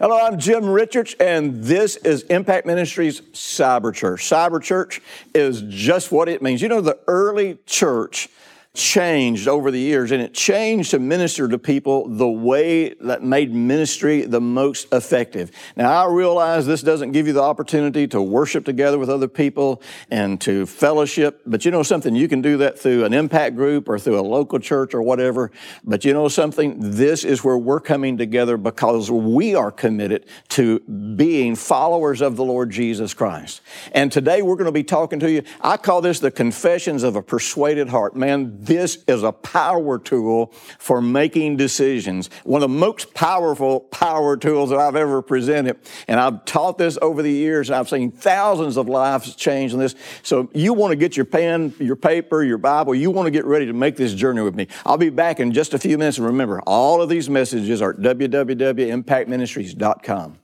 Hello, I'm Jim Richards, and this is Impact Ministries Cyber Church. Cyber Church is just what it means. You know, the early church changed over the years, and it changed to minister to people the way that made ministry the most effective. Now, I realize this doesn't give you the opportunity to worship together with other people and to fellowship, but you know something, you can do that through an impact group or through a local church or whatever. But you know something, this is where we're coming together because we are committed to being followers of the Lord Jesus Christ. And today we're going to be talking to you. I call this the confessions of a persuaded heart. Man, this is a power tool for making decisions. One of the most powerful power tools that I've ever presented. And I've taught this over the years, and I've seen thousands of lives change in this. So you want to get your pen, your paper, your Bible, you want to get ready to make this journey with me. I'll be back in just a few minutes. And remember, all of these messages are at www.impactministries.com.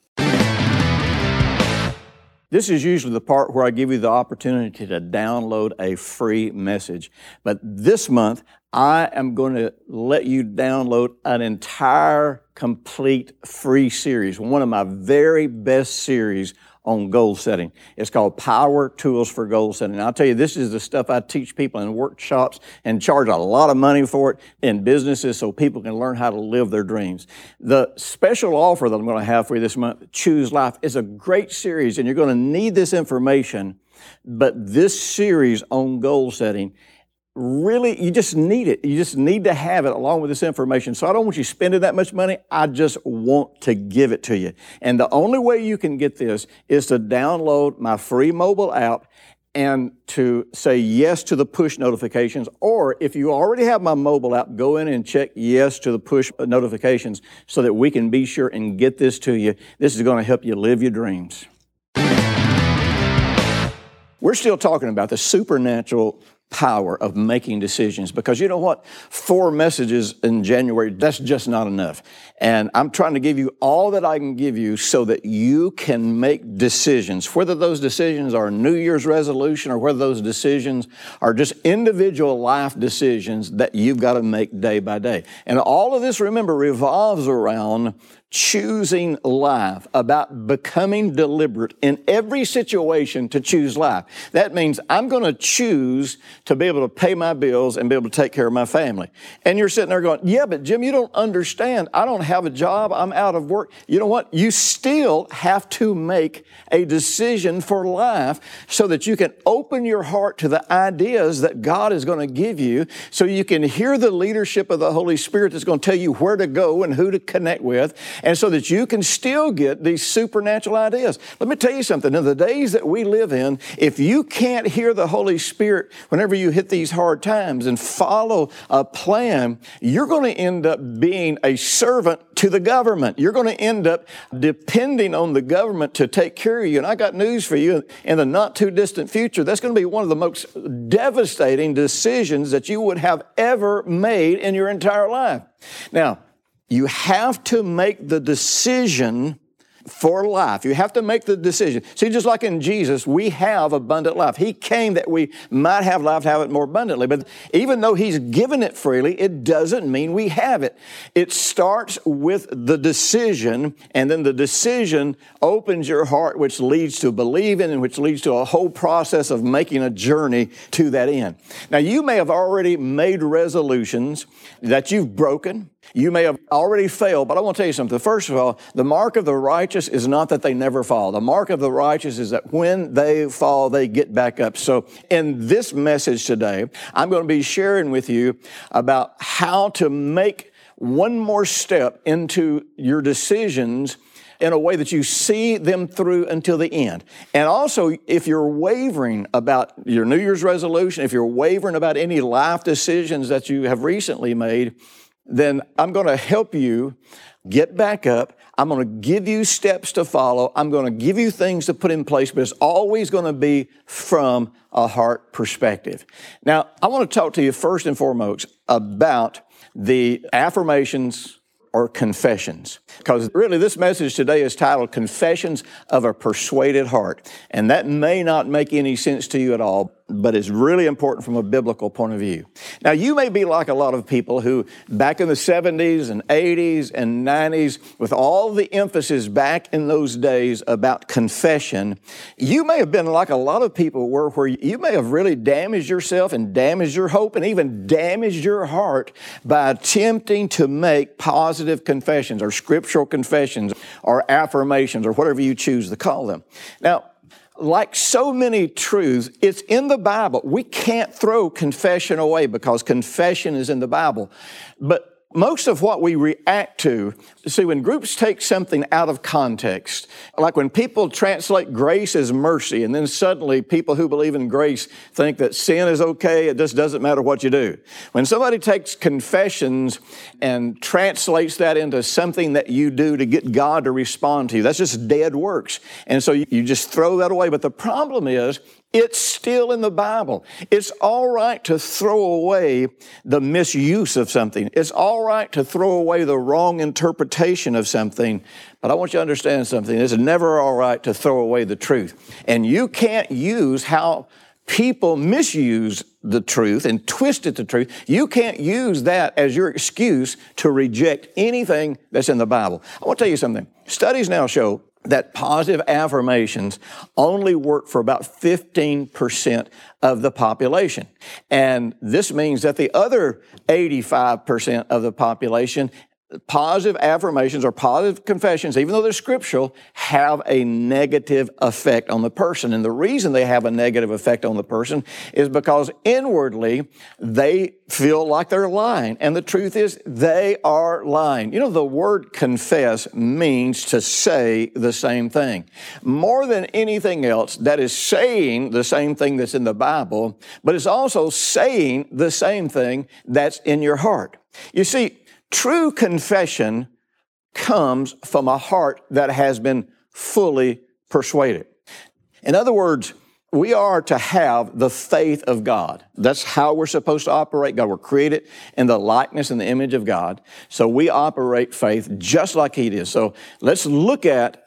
This is usually the part where I give you the opportunity to download a free message. But this month, I am going to let you download an entire, complete free series, one of my very best series on goal setting. It's called Power Tools for Goal Setting. I'll tell you, this is the stuff I teach people in workshops and charge a lot of money for it in businesses so people can learn how to live their dreams. The special offer that I'm going to have for you this month, Choose Life, is a great series and you're going to need this information. But this series on goal setting really, you just need it. You just need to have it along with this information. So I don't want you spending that much money. I just want to give it to you. And the only way you can get this is to download my free mobile app and to say yes to the push notifications. Or if you already have my mobile app, go in and check yes to the push notifications so that we can be sure and get this to you. This is going to help you live your dreams. We're still talking about the supernatural power of making decisions because you know what? Four messages in January, that's just not enough. And I'm trying to give you all that I can give you so that you can make decisions, whether those decisions are New Year's resolution or whether those decisions are just individual life decisions that you've got to make day by day. And all of this, remember, revolves around choosing life, about becoming deliberate in every situation to choose life. That means I'm going to choose to be able to pay my bills and be able to take care of my family. And you're sitting there going, yeah, but Jim, you don't understand. I don't have a job. I'm out of work. You know what? You still have to make a decision for life so that you can open your heart to the ideas that God is going to give you so you can hear the leadership of the Holy Spirit that's going to tell you where to go and who to connect with and so that you can still get these supernatural ideas. Let me tell you something. In the days that we live in, if you can't hear the Holy Spirit whenever you hit these hard times and follow a plan, you're going to end up being a servant to the government. You're going to end up depending on the government to take care of you. And I got news for you in the not too distant future. That's going to be one of the most devastating decisions that you would have ever made in your entire life. Now, you have to make the decision for life. You have to make the decision. See, just like in Jesus, we have abundant life. He came that we might have life, have it more abundantly. But even though He's given it freely, it doesn't mean we have it. It starts with the decision, and then the decision opens your heart, which leads to believing and which leads to a whole process of making a journey to that end. Now, you may have already made resolutions that you've broken. You may have already failed, but I want to tell you something. First of all, the mark of the righteous is not that they never fall. The mark of the righteous is that when they fall, they get back up. So in this message today, I'm going to be sharing with you about how to make one more step into your decisions in a way that you see them through until the end. And also, if you're wavering about your New Year's resolution, if you're wavering about any life decisions that you have recently made, then I'm going to help you get back up. I'm going to give you steps to follow. I'm going to give you things to put in place, but it's always going to be from a heart perspective. Now, I want to talk to you first and foremost about the affirmations or confessions. Because really, this message today is titled Confessions of a Persuaded Heart. And that may not make any sense to you at all, but it's really important from a biblical point of view. Now, you may be like a lot of people who, back in the 70s and 80s and 90s, with all the emphasis back in those days about confession, you may have been like a lot of people were, where you may have really damaged yourself and damaged your hope and even damaged your heart by attempting to make positive confessions or scriptural confessions or affirmations or whatever you choose to call them. Now, like so many truths, it's in the Bible. We can't throw confession away because confession is in the Bible. But most of what we react to, see, when groups take something out of context, like when people translate grace as mercy, and then suddenly people who believe in grace think that sin is okay, it just doesn't matter what you do. When somebody takes confessions and translates that into something that you do to get God to respond to you, that's just dead works. And so you just throw that away. But the problem is, it's still in the Bible. It's all right to throw away the misuse of something. It's all right to throw away the wrong interpretation of something. But I want you to understand something. It's never all right to throw away the truth. And you can't use how people misuse the truth and twisted the truth. You can't use that as your excuse to reject anything that's in the Bible. I want to tell you something. Studies now show that positive affirmations only work for about 15% of the population. And this means that the other 85% of the population positive affirmations or positive confessions, even though they're scriptural, have a negative effect on the person. And the reason they have a negative effect on the person is because inwardly they feel like they're lying. And the truth is they are lying. You know, the word confess means to say the same thing. More than anything else, that is saying the same thing that's in the Bible, but it's also saying the same thing that's in your heart. You see, True confession comes from a heart that has been fully persuaded. In other words, we are to have the faith of God. That's how we're supposed to operate. God, we're created in the likeness and the image of God. So we operate faith just like He did. So let's look at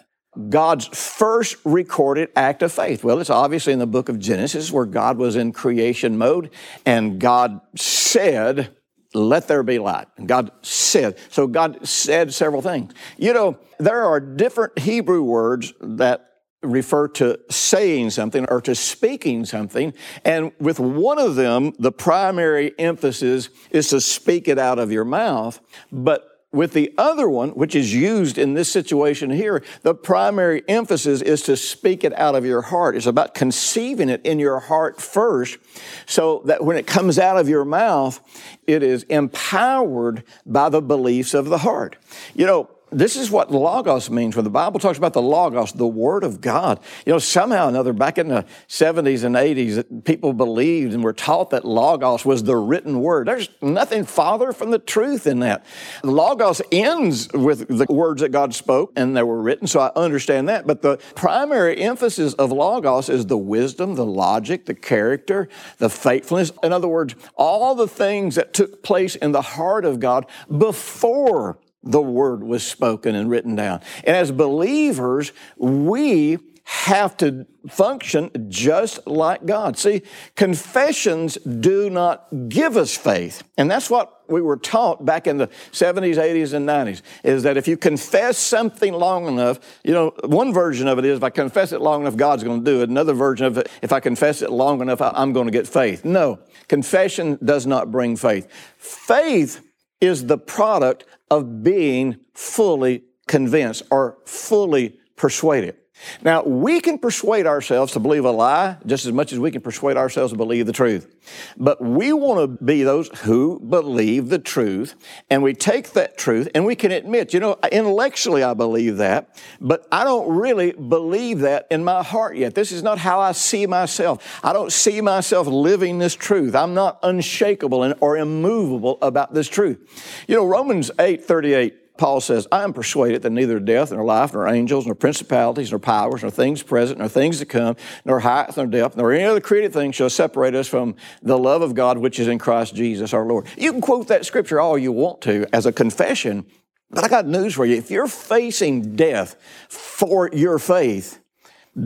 God's first recorded act of faith. Well, it's obviously in the book of Genesis where God was in creation mode and God said, let there be light. And God said. So God said several things. You know, there are different Hebrew words that refer to saying something or to speaking something. And with one of them, the primary emphasis is to speak it out of your mouth. But with the other one, which is used in this situation here, the primary emphasis is to speak it out of your heart. It's about conceiving it in your heart first so that when it comes out of your mouth, it is empowered by the beliefs of the heart. You know, this is what logos means when the Bible talks about the logos, the Word of God. You know, somehow or another, back in the 70s and 80s, people believed and were taught that logos was the written Word. There's nothing farther from the truth in that. Logos ends with the words that God spoke and they were written, so I understand that. But the primary emphasis of logos is the wisdom, the logic, the character, the faithfulness. In other words, all the things that took place in the heart of God before the word was spoken and written down. And as believers, we have to function just like God. See, confessions do not give us faith. And that's what we were taught back in the 70s, 80s, and 90s, is that if you confess something long enough, you know, one version of it is if I confess it long enough, God's going to do it. Another version of it, if I confess it long enough, I'm going to get faith. No, confession does not bring faith. Faith is the product of being fully convinced or fully persuaded. Now, we can persuade ourselves to believe a lie just as much as we can persuade ourselves to believe the truth. But we want to be those who believe the truth, and we take that truth and we can admit, you know, intellectually I believe that, but I don't really believe that in my heart yet. This is not how I see myself. I don't see myself living this truth. I'm not unshakable or immovable about this truth. You know, Romans 8 38 Paul says, I am persuaded that neither death, nor life, nor angels, nor principalities, nor powers, nor things present, nor things to come, nor height, nor depth, nor any other created thing shall separate us from the love of God which is in Christ Jesus our Lord. You can quote that scripture all you want to as a confession, but I got news for you. If you're facing death for your faith,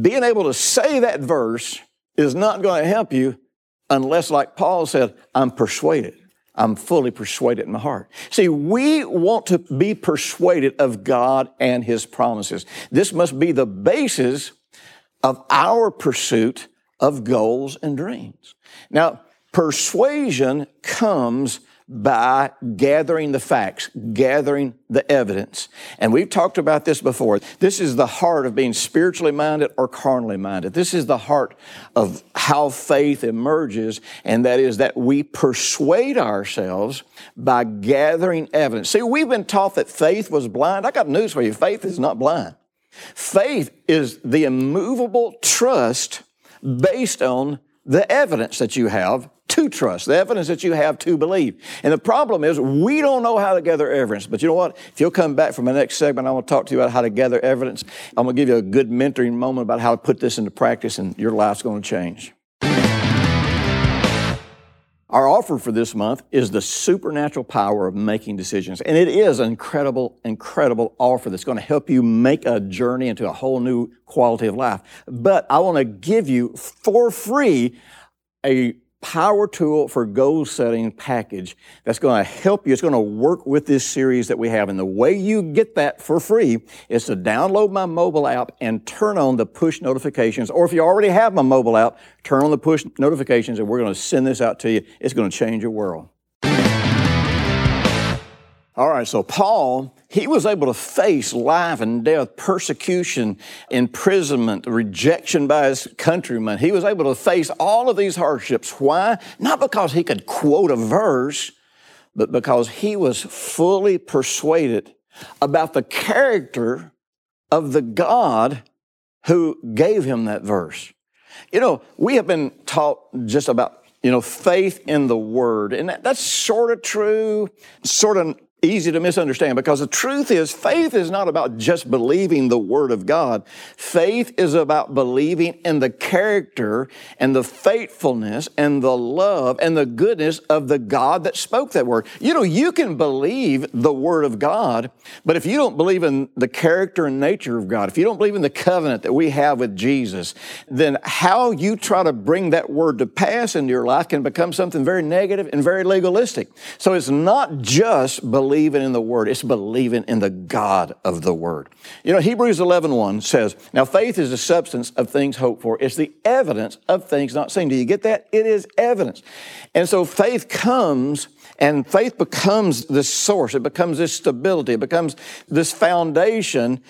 being able to say that verse is not going to help you unless, like Paul said, I'm persuaded. I'm fully persuaded in my heart. See, we want to be persuaded of God and His promises. This must be the basis of our pursuit of goals and dreams. Now, persuasion comes by gathering the facts, gathering the evidence. And we've talked about this before. This is the heart of being spiritually minded or carnally minded. This is the heart of how faith emerges, and that is that we persuade ourselves by gathering evidence. See, we've been taught that faith was blind. I got news for you faith is not blind. Faith is the immovable trust based on the evidence that you have to trust, the evidence that you have to believe. And the problem is we don't know how to gather evidence. But you know what? If you'll come back for the next segment, I'm going to talk to you about how to gather evidence. I'm going to give you a good mentoring moment about how to put this into practice and your life's going to change. Our offer for this month is the supernatural power of making decisions. And it is an incredible, incredible offer that's going to help you make a journey into a whole new quality of life. But I want to give you for free a power tool for goal setting package that's going to help you. It's going to work with this series that we have. And the way you get that for free is to download my mobile app and turn on the push notifications. Or if you already have my mobile app, turn on the push notifications and we're going to send this out to you. It's going to change your world. All right, so Paul, he was able to face life and death, persecution, imprisonment, rejection by his countrymen. He was able to face all of these hardships. Why? Not because he could quote a verse, but because he was fully persuaded about the character of the God who gave him that verse. You know, we have been taught just about, you know, faith in the Word, and that, that's sort of true, sort of easy to misunderstand because the truth is faith is not about just believing the word of God. Faith is about believing in the character and the faithfulness and the love and the goodness of the God that spoke that word. You know, you can believe the word of God, but if you don't believe in the character and nature of God, if you don't believe in the covenant that we have with Jesus, then how you try to bring that word to pass into your life can become something very negative and very legalistic. So it's not just believing believing in the Word, it's believing in the God of the Word. You know, Hebrews 11 1 says, Now faith is the substance of things hoped for, it's the evidence of things not seen. Do you get that? It is evidence. And so faith comes and faith becomes this source, it becomes this stability, it becomes this foundation,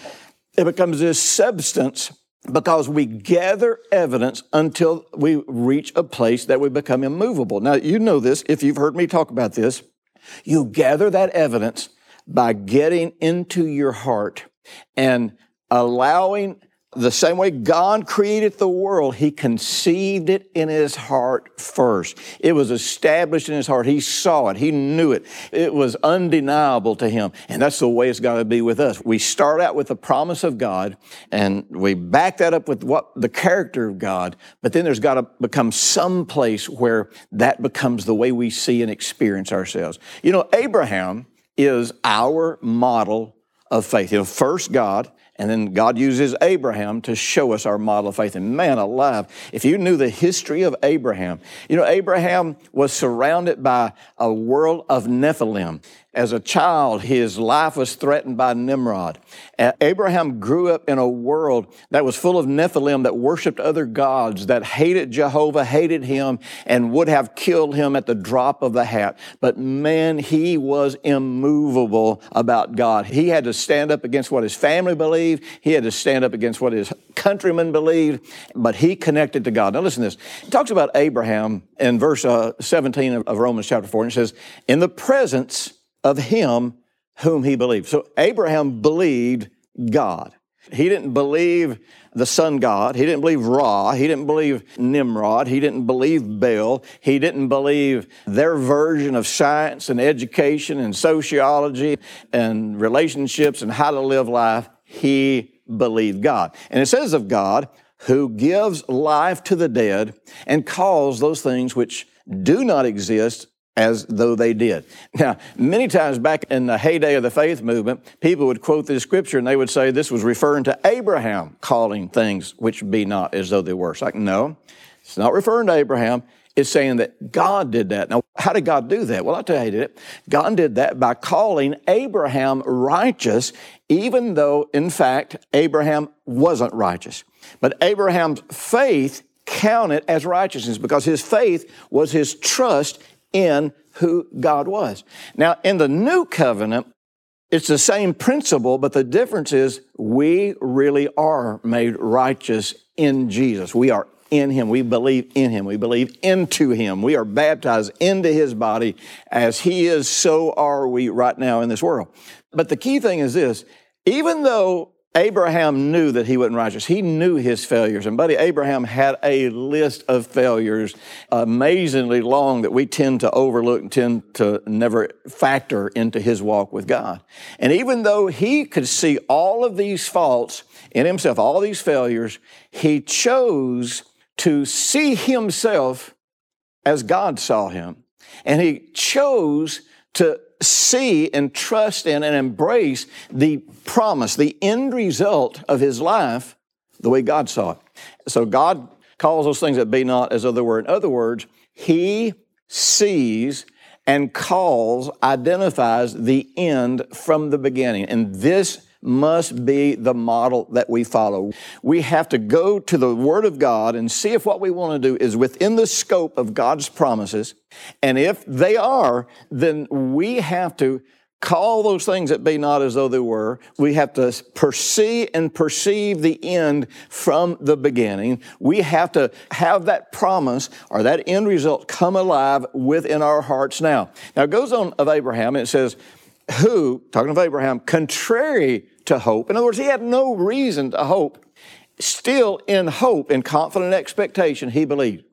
it becomes this substance because we gather evidence until we reach a place that we become immovable. Now, you know this if you've heard me talk about this. You gather that evidence by getting into your heart and allowing the same way God created the world, He conceived it in His heart first. It was established in His heart. He saw it. He knew it. It was undeniable to Him. And that's the way it's got to be with us. We start out with the promise of God and we back that up with what the character of God, but then there's got to become some place where that becomes the way we see and experience ourselves. You know, Abraham is our model of faith. You know, first God, and then God uses Abraham to show us our model of faith. And man alive, if you knew the history of Abraham, you know, Abraham was surrounded by a world of Nephilim. As a child, his life was threatened by Nimrod. Abraham grew up in a world that was full of Nephilim that worshiped other gods, that hated Jehovah, hated him, and would have killed him at the drop of the hat. But man, he was immovable about God. He had to stand up against what his family believed. He had to stand up against what his countrymen believed, but he connected to God. Now listen to this. It talks about Abraham in verse uh, 17 of Romans chapter 4, and it says, in the presence of him whom he believed. So Abraham believed God. He didn't believe the sun god. He didn't believe Ra. He didn't believe Nimrod. He didn't believe Baal. He didn't believe their version of science and education and sociology and relationships and how to live life. He believed God. And it says of God, who gives life to the dead and calls those things which do not exist as though they did. Now, many times back in the heyday of the faith movement, people would quote this scripture and they would say this was referring to Abraham calling things which be not as though they were. It's like, no, it's not referring to Abraham. It's saying that God did that. Now, how did God do that? Well, I'll tell you how he did it. God did that by calling Abraham righteous, even though, in fact, Abraham wasn't righteous. But Abraham's faith counted as righteousness because his faith was his trust in who God was. Now, in the new covenant, it's the same principle, but the difference is we really are made righteous in Jesus. We are in Him. We believe in Him. We believe into Him. We are baptized into His body. As He is, so are we right now in this world. But the key thing is this even though Abraham knew that he wasn't righteous. He knew his failures. And, buddy, Abraham had a list of failures amazingly long that we tend to overlook and tend to never factor into his walk with God. And even though he could see all of these faults in himself, all these failures, he chose to see himself as God saw him. And he chose to see and trust in and embrace the promise, the end result of his life, the way God saw it. So God calls those things that be not as though they were. In other words, he sees and calls, identifies the end from the beginning. And this must be the model that we follow. We have to go to the Word of God and see if what we want to do is within the scope of God's promises. And if they are, then we have to call those things that be not as though they were. We have to perceive and perceive the end from the beginning. We have to have that promise or that end result come alive within our hearts now. Now it goes on of Abraham it says, who, talking of Abraham, contrary to hope. In other words, he had no reason to hope. Still in hope, in confident expectation, he believed.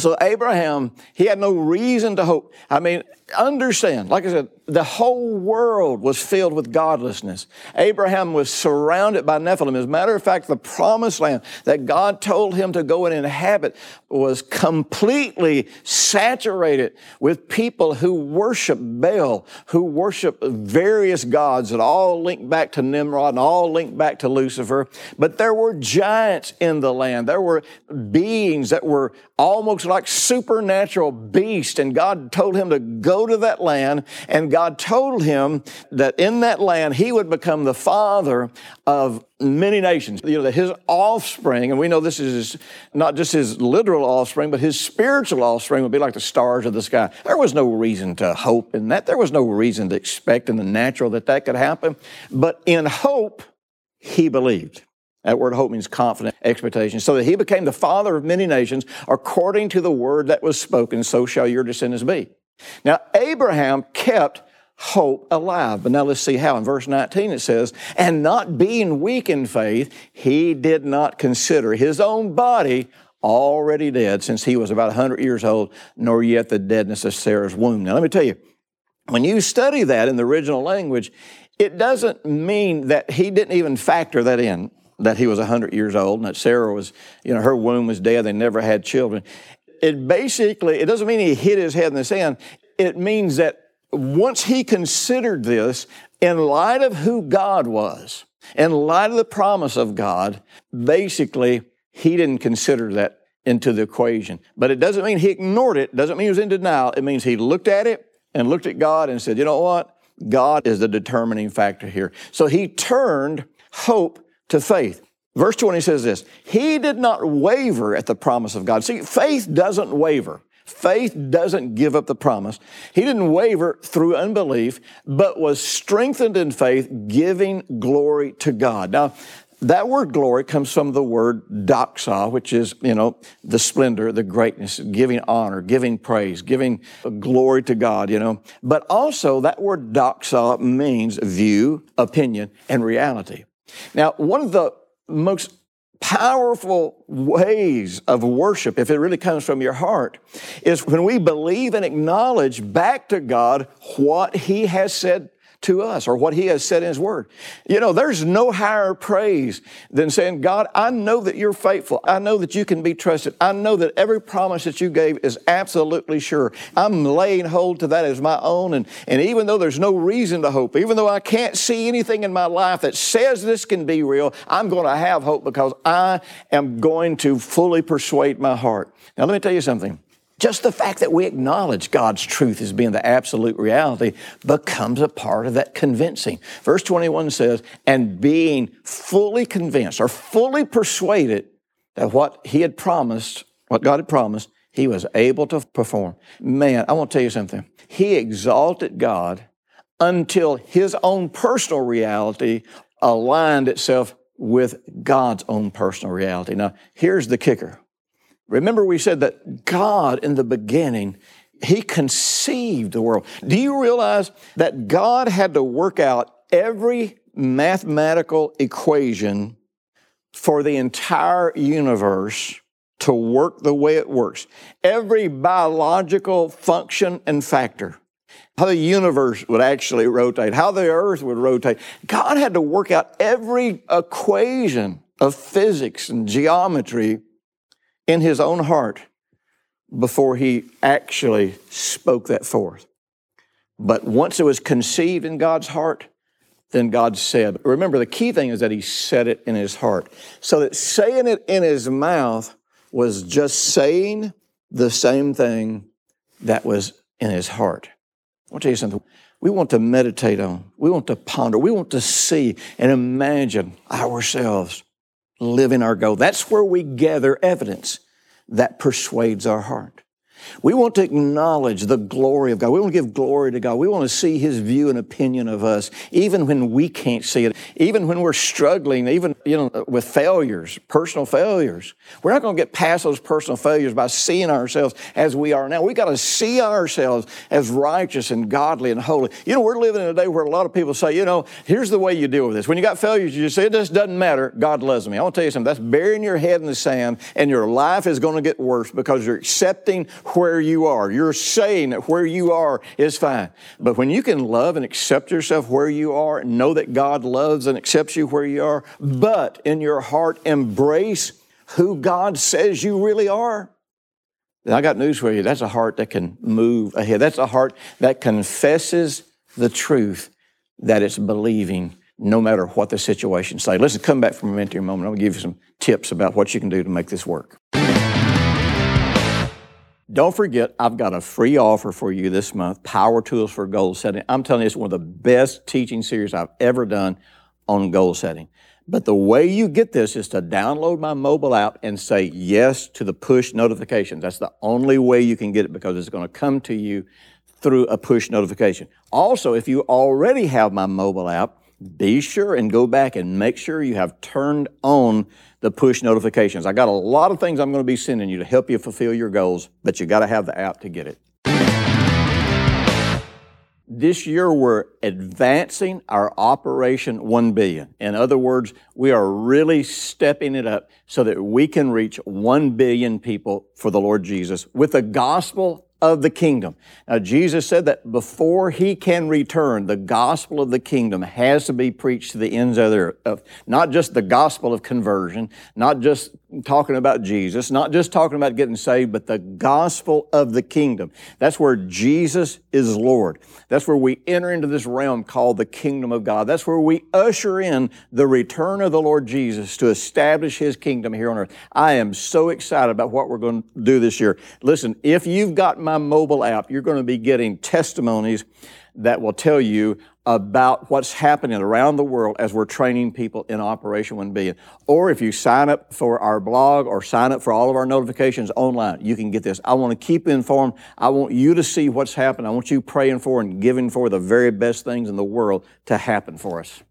So Abraham, he had no reason to hope. I mean, understand, like I said, the whole world was filled with godlessness. Abraham was surrounded by Nephilim. As a matter of fact, the promised land that God told him to go and inhabit was completely saturated with people who worship Baal, who worship various gods that all link back to Nimrod and all link back to Lucifer. But there were giants in the land. There were beings that were almost like supernatural beast. And God told him to go to that land and God told him that in that land he would become the father of many nations. You know, that his offspring, and we know this is not just his literal offspring, but his spiritual offspring would be like the stars of the sky. There was no reason to hope in that. There was no reason to expect in the natural that that could happen. But in hope, he believed. That word hope means confident expectation. So that he became the father of many nations according to the word that was spoken, so shall your descendants be. Now, Abraham kept hope alive. But now let's see how. In verse 19 it says, And not being weak in faith, he did not consider his own body already dead since he was about 100 years old, nor yet the deadness of Sarah's womb. Now let me tell you, when you study that in the original language, it doesn't mean that he didn't even factor that in, that he was 100 years old and that Sarah was, you know, her womb was dead, they never had children. It basically, it doesn't mean he hit his head in the sand. It means that once he considered this, in light of who God was, in light of the promise of God, basically, he didn't consider that into the equation. But it doesn't mean he ignored it, doesn't mean he was in denial. It means he looked at it and looked at God and said, you know what? God is the determining factor here. So he turned hope to faith. Verse 20 says this He did not waver at the promise of God. See, faith doesn't waver. Faith doesn't give up the promise. He didn't waver through unbelief, but was strengthened in faith, giving glory to God. Now, that word glory comes from the word doxa, which is, you know, the splendor, the greatness, giving honor, giving praise, giving glory to God, you know. But also that word doxa means view, opinion, and reality. Now, one of the most powerful ways of worship, if it really comes from your heart, is when we believe and acknowledge back to God what He has said to us or what he has said in his word. You know, there's no higher praise than saying, God, I know that you're faithful. I know that you can be trusted. I know that every promise that you gave is absolutely sure. I'm laying hold to that as my own. And, and even though there's no reason to hope, even though I can't see anything in my life that says this can be real, I'm going to have hope because I am going to fully persuade my heart. Now, let me tell you something. Just the fact that we acknowledge God's truth as being the absolute reality becomes a part of that convincing. Verse 21 says, and being fully convinced or fully persuaded that what he had promised, what God had promised, he was able to perform. Man, I want to tell you something. He exalted God until his own personal reality aligned itself with God's own personal reality. Now, here's the kicker. Remember, we said that God in the beginning, He conceived the world. Do you realize that God had to work out every mathematical equation for the entire universe to work the way it works? Every biological function and factor. How the universe would actually rotate, how the earth would rotate. God had to work out every equation of physics and geometry in his own heart before he actually spoke that forth. But once it was conceived in God's heart, then God said. Remember, the key thing is that he said it in his heart. So that saying it in his mouth was just saying the same thing that was in his heart. I want to tell you something. We want to meditate on, we want to ponder, we want to see and imagine ourselves living our goal. That's where we gather evidence that persuades our heart. We want to acknowledge the glory of God. We want to give glory to God. We want to see His view and opinion of us, even when we can't see it, even when we're struggling, even you know, with failures, personal failures. We're not going to get past those personal failures by seeing ourselves as we are now. We've got to see ourselves as righteous and godly and holy. You know, we're living in a day where a lot of people say, you know, here's the way you deal with this. When you got failures, you just say, it just doesn't matter. God loves me. I want to tell you something. That's burying your head in the sand, and your life is going to get worse because you're accepting where you are. You're saying that where you are is fine. But when you can love and accept yourself where you are and know that God loves and accepts you where you are, but in your heart embrace who God says you really are, I got news for you. That's a heart that can move ahead. That's a heart that confesses the truth that it's believing no matter what the situation say. Listen, come back from a mentoring moment. I'm to give you some tips about what you can do to make this work. Don't forget, I've got a free offer for you this month Power Tools for Goal Setting. I'm telling you, it's one of the best teaching series I've ever done on goal setting. But the way you get this is to download my mobile app and say yes to the push notifications. That's the only way you can get it because it's going to come to you through a push notification. Also, if you already have my mobile app, be sure and go back and make sure you have turned on the push notifications. I got a lot of things I'm going to be sending you to help you fulfill your goals, but you got to have the app to get it. This year, we're advancing our Operation 1 billion. In other words, we are really stepping it up so that we can reach 1 billion people for the Lord Jesus with the gospel of the kingdom. Now, Jesus said that before he can return, the gospel of the kingdom has to be preached to the ends of the earth. Not just the gospel of conversion, not just talking about Jesus, not just talking about getting saved, but the gospel of the kingdom. That's where Jesus is Lord. That's where we enter into this realm called the kingdom of God. That's where we usher in the return of the Lord Jesus to establish his kingdom here on earth. I am so excited about what we're going to do this year. Listen, if you've got my mobile app, you're going to be getting testimonies that will tell you about what's happening around the world as we're training people in Operation 1 Billion. Or if you sign up for our blog or sign up for all of our notifications online, you can get this. I want to keep informed. I want you to see what's happening. I want you praying for and giving for the very best things in the world to happen for us.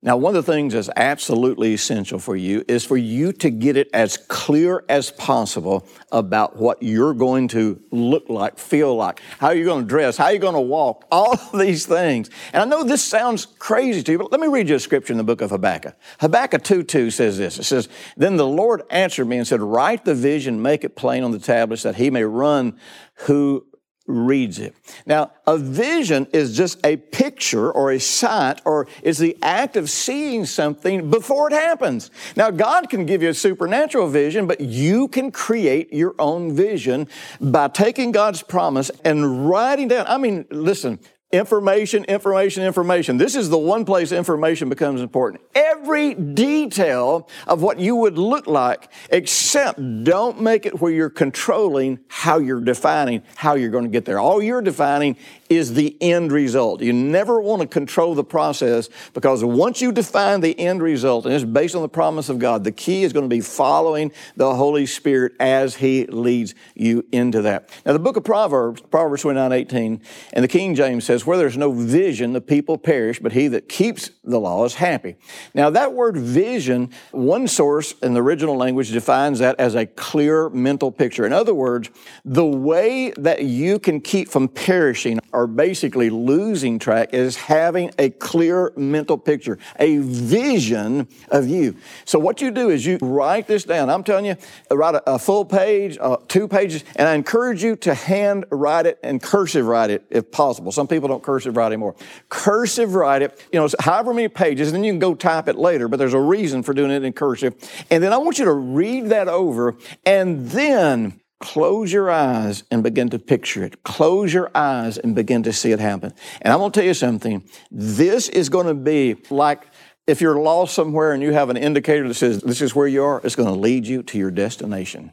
Now, one of the things that's absolutely essential for you is for you to get it as clear as possible about what you're going to look like, feel like, how you're going to dress, how you're going to walk, all of these things. And I know this sounds crazy to you, but let me read you a scripture in the book of Habakkuk. Habakkuk 2 2 says this It says, Then the Lord answered me and said, Write the vision, make it plain on the tablets, that he may run who reads it. Now, a vision is just a picture or a sight or is the act of seeing something before it happens. Now, God can give you a supernatural vision, but you can create your own vision by taking God's promise and writing down. I mean, listen, Information, information, information. This is the one place information becomes important. Every detail of what you would look like, except don't make it where you're controlling how you're defining how you're going to get there. All you're defining is the end result. You never want to control the process because once you define the end result, and it's based on the promise of God, the key is going to be following the Holy Spirit as He leads you into that. Now, the book of Proverbs, Proverbs 29 18, and the King James says, Where there's no vision, the people perish, but he that keeps the law is happy. Now, that word vision, one source in the original language defines that as a clear mental picture. In other words, the way that you can keep from perishing or basically losing track is having a clear mental picture, a vision of you. So what you do is you write this down. I'm telling you, write a, a full page, uh, two pages, and I encourage you to hand write it and cursive write it if possible. Some people don't cursive write anymore. Cursive write it, you know, however many pages, and then you can go type it later, but there's a reason for doing it in cursive. And then I want you to read that over and then Close your eyes and begin to picture it. Close your eyes and begin to see it happen. And I'm going to tell you something. This is going to be like if you're lost somewhere and you have an indicator that says this is where you are, it's going to lead you to your destination.